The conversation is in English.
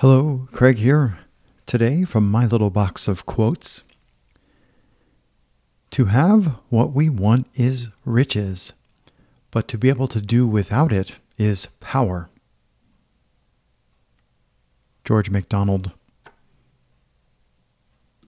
Hello, Craig here. Today, from my little box of quotes To have what we want is riches, but to be able to do without it is power. George MacDonald